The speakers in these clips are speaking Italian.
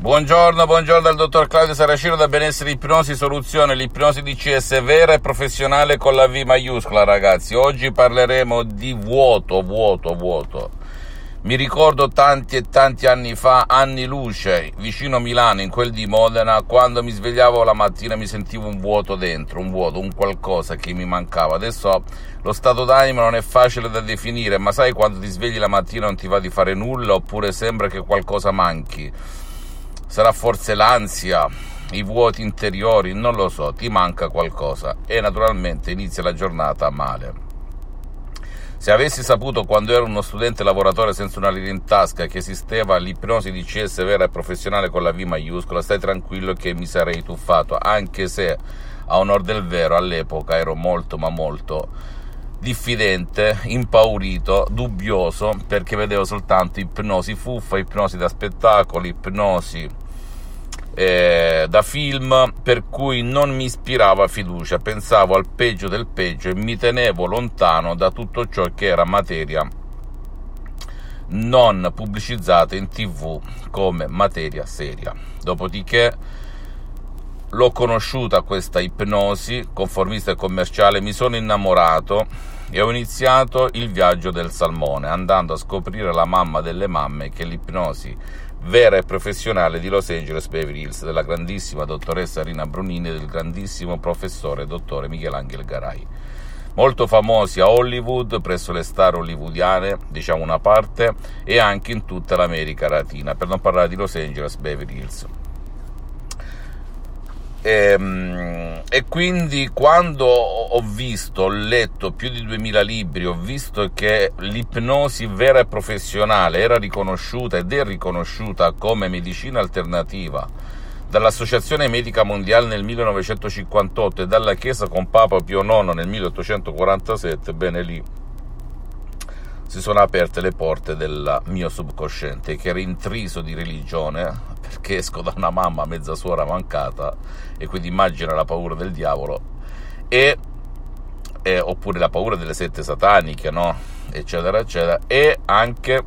Buongiorno, buongiorno dal dottor Claudio Saracino da Benessere Ipnosi Soluzione, l'ipnosi DCS vera e professionale con la V maiuscola ragazzi. Oggi parleremo di vuoto, vuoto, vuoto. Mi ricordo tanti e tanti anni fa, anni luce, vicino Milano, in quel di Modena, quando mi svegliavo la mattina mi sentivo un vuoto dentro, un vuoto, un qualcosa che mi mancava. Adesso lo stato d'animo non è facile da definire, ma sai quando ti svegli la mattina non ti va di fare nulla oppure sembra che qualcosa manchi sarà forse l'ansia, i vuoti interiori, non lo so, ti manca qualcosa e naturalmente inizia la giornata male. Se avessi saputo quando ero uno studente lavoratore senza una lira in tasca che esisteva l'ipnosi di CS vera e professionale con la V maiuscola, stai tranquillo che mi sarei tuffato, anche se a onor del vero all'epoca ero molto ma molto diffidente, impaurito, dubbioso, perché vedevo soltanto ipnosi fuffa, ipnosi da spettacolo, ipnosi eh, da film, per cui non mi ispirava fiducia, pensavo al peggio del peggio e mi tenevo lontano da tutto ciò che era materia non pubblicizzata in tv come materia seria. Dopodiché l'ho conosciuta questa ipnosi conformista e commerciale, mi sono innamorato e ho iniziato il viaggio del salmone, andando a scoprire la mamma delle mamme che l'ipnosi vera e professionale di Los Angeles Beverly Hills della grandissima dottoressa Rina Brunini e del grandissimo professore dottore Michelangelo Garai. Molto famosi a Hollywood, presso le star hollywoodiane, diciamo una parte, e anche in tutta l'America Latina, per non parlare di Los Angeles Beverly Hills. E, ehm, e, quindi quando ho visto, ho letto più di 2000 libri, ho visto che l'ipnosi vera e professionale era riconosciuta ed è riconosciuta come medicina alternativa dall'Associazione Medica Mondiale nel 1958 e dalla Chiesa con Papa Pio IX nel 1847, bene lì si sono aperte le porte del mio subconsciente che era intriso di religione perché esco da una mamma mezza suora mancata e quindi immagina la paura del diavolo e, e oppure la paura delle sette sataniche no? eccetera eccetera e anche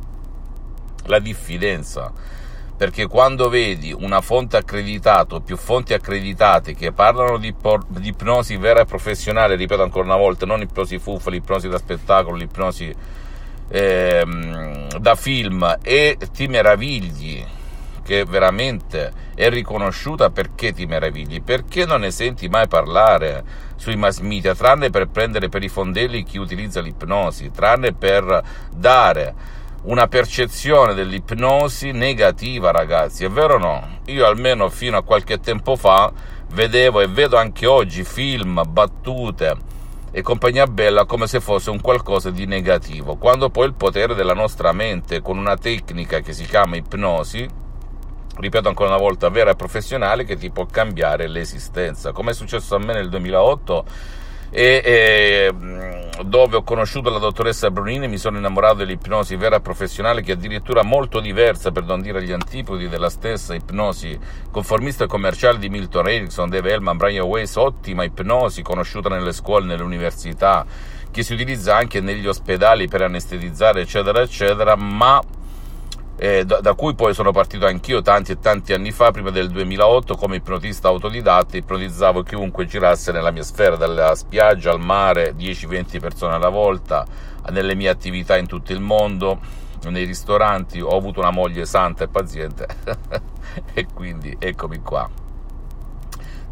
la diffidenza perché quando vedi una fonte accreditata o più fonti accreditate che parlano di, por- di ipnosi vera e professionale, ripeto ancora una volta, non ipnosi fuffa, l'ipnosi da spettacolo, l'ipnosi ehm, da film e ti meravigli che veramente è riconosciuta perché ti meravigli, perché non ne senti mai parlare sui mass media, tranne per prendere per i fondelli chi utilizza l'ipnosi, tranne per dare una percezione dell'ipnosi negativa, ragazzi, è vero o no? Io almeno fino a qualche tempo fa vedevo e vedo anche oggi film, battute, e compagnia bella come se fosse un qualcosa di negativo, quando poi il potere della nostra mente con una tecnica che si chiama ipnosi, ripeto ancora una volta, vera e professionale, che ti può cambiare l'esistenza, come è successo a me nel 2008 e, e, dove ho conosciuto la dottoressa Brunini mi sono innamorato dell'ipnosi vera professionale che è addirittura molto diversa per non dire gli antipodi della stessa ipnosi conformista e commerciale di Milton Erickson, Dave Hellman, Brian Weiss, ottima ipnosi conosciuta nelle scuole, nelle università che si utilizza anche negli ospedali per anestetizzare eccetera eccetera ma eh, da, da, cui poi sono partito anch'io tanti e tanti anni fa, prima del 2008, come ipnotista autodidatta, ipnotizzavo chiunque girasse nella mia sfera, dalla spiaggia al mare, 10-20 persone alla volta, nelle mie attività in tutto il mondo, nei ristoranti, ho avuto una moglie santa e paziente e quindi eccomi qua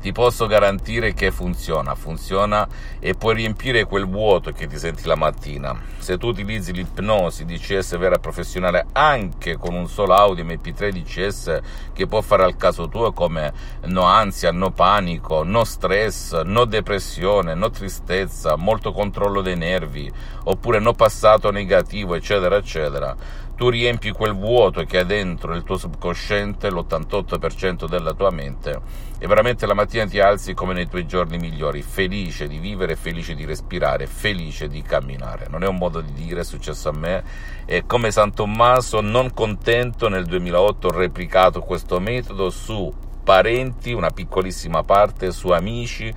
ti posso garantire che funziona, funziona e puoi riempire quel vuoto che ti senti la mattina. Se tu utilizzi l'ipnosi DCS vera e professionale anche con un solo audio MP3 DCS che può fare al caso tuo come no ansia, no panico, no stress, no depressione, no tristezza, molto controllo dei nervi, oppure no passato negativo, eccetera, eccetera, tu riempi quel vuoto che è dentro il tuo subconsciente, l'88% della tua mente, e veramente la mattina ti alzi come nei tuoi giorni migliori, felice di vivere, felice di respirare, felice di camminare. Non è un modo di dire, è successo a me, e come San Tommaso, non contento, nel 2008 ho replicato questo metodo su parenti, una piccolissima parte, su amici,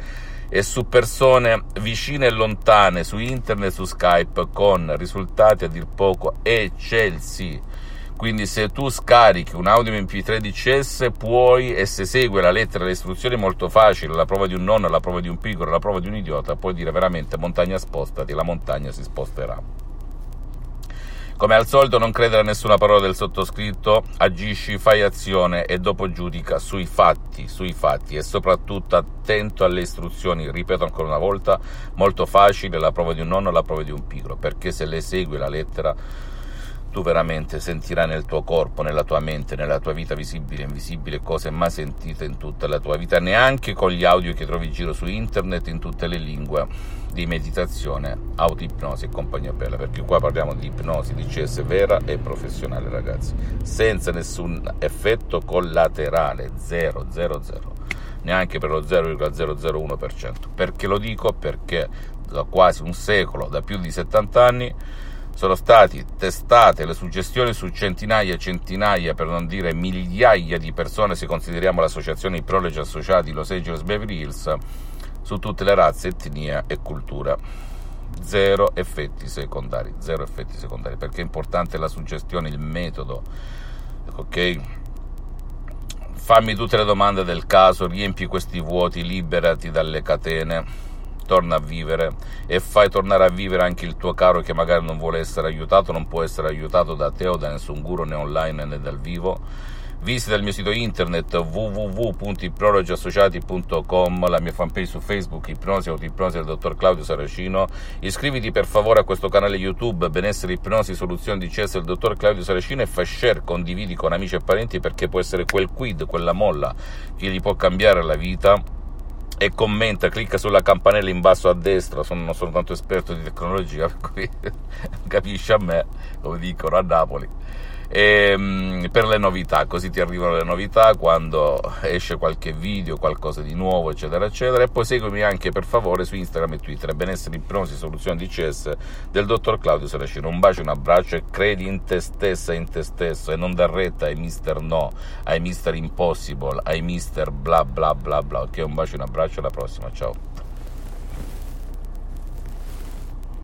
e su persone vicine e lontane su internet, su Skype, con risultati a dir poco eccelsi. Quindi se tu scarichi un audio MP3 DCS puoi, e se segue la lettera e le istruzioni molto facile, la prova di un nonno, la prova di un piccolo, la prova di un idiota, puoi dire veramente montagna spostati, la montagna si sposterà. Come al solito non credere a nessuna parola del sottoscritto, agisci, fai azione e dopo giudica sui fatti, sui fatti. E soprattutto attento alle istruzioni, ripeto ancora una volta, molto facile la prova di un nonno, la prova di un pigro, perché se le segui la lettera tu veramente sentirai nel tuo corpo, nella tua mente, nella tua vita visibile e invisibile cose mai sentite in tutta la tua vita, neanche con gli audio che trovi in giro su internet in tutte le lingue di meditazione, autoipnosi e compagnia bella, perché qua parliamo di ipnosi di CS vera e professionale, ragazzi, senza nessun effetto collaterale, 0, 0, 0 neanche per lo 0,001%. Perché lo dico? Perché da quasi un secolo, da più di 70 anni, sono state testate le suggestioni su centinaia e centinaia, per non dire migliaia di persone, se consideriamo l'associazione Prolegi Associati Los Angeles Beverly Hills, su tutte le razze, etnie e cultura. Zero effetti secondari, zero effetti secondari, perché è importante la suggestione, il metodo, ok? Fammi tutte le domande del caso, riempi questi vuoti, liberati dalle catene torna a vivere e fai tornare a vivere anche il tuo caro che magari non vuole essere aiutato, non può essere aiutato da te o da nessun guru né online né dal vivo. Visita il mio sito internet www.iprologiassociati.com, la mia fanpage su Facebook, Ipnosi Autoipnosi del dottor Claudio Saracino. Iscriviti per favore a questo canale YouTube, Benessere Ipnosi Soluzioni di CS del dottor Claudio Saracino e fai share, condividi con amici e parenti perché può essere quel quid, quella molla che gli può cambiare la vita e commenta, clicca sulla campanella in basso a destra, sono, non sono tanto esperto di tecnologia, per cui capisci a me, come dicono a Napoli, e, ehm, per le novità, così ti arrivano le novità quando esce qualche video, qualcosa di nuovo, eccetera, eccetera, e poi seguimi anche per favore su Instagram e Twitter, benessere ipnosi, soluzione di CS del dottor Claudio Saracino, un bacio, un abbraccio e credi in te stessa in te stesso e non dar retta ai mister no, ai mister impossible, ai mister bla bla bla bla, ok, un bacio, un abbraccio, alla prossima, ciao.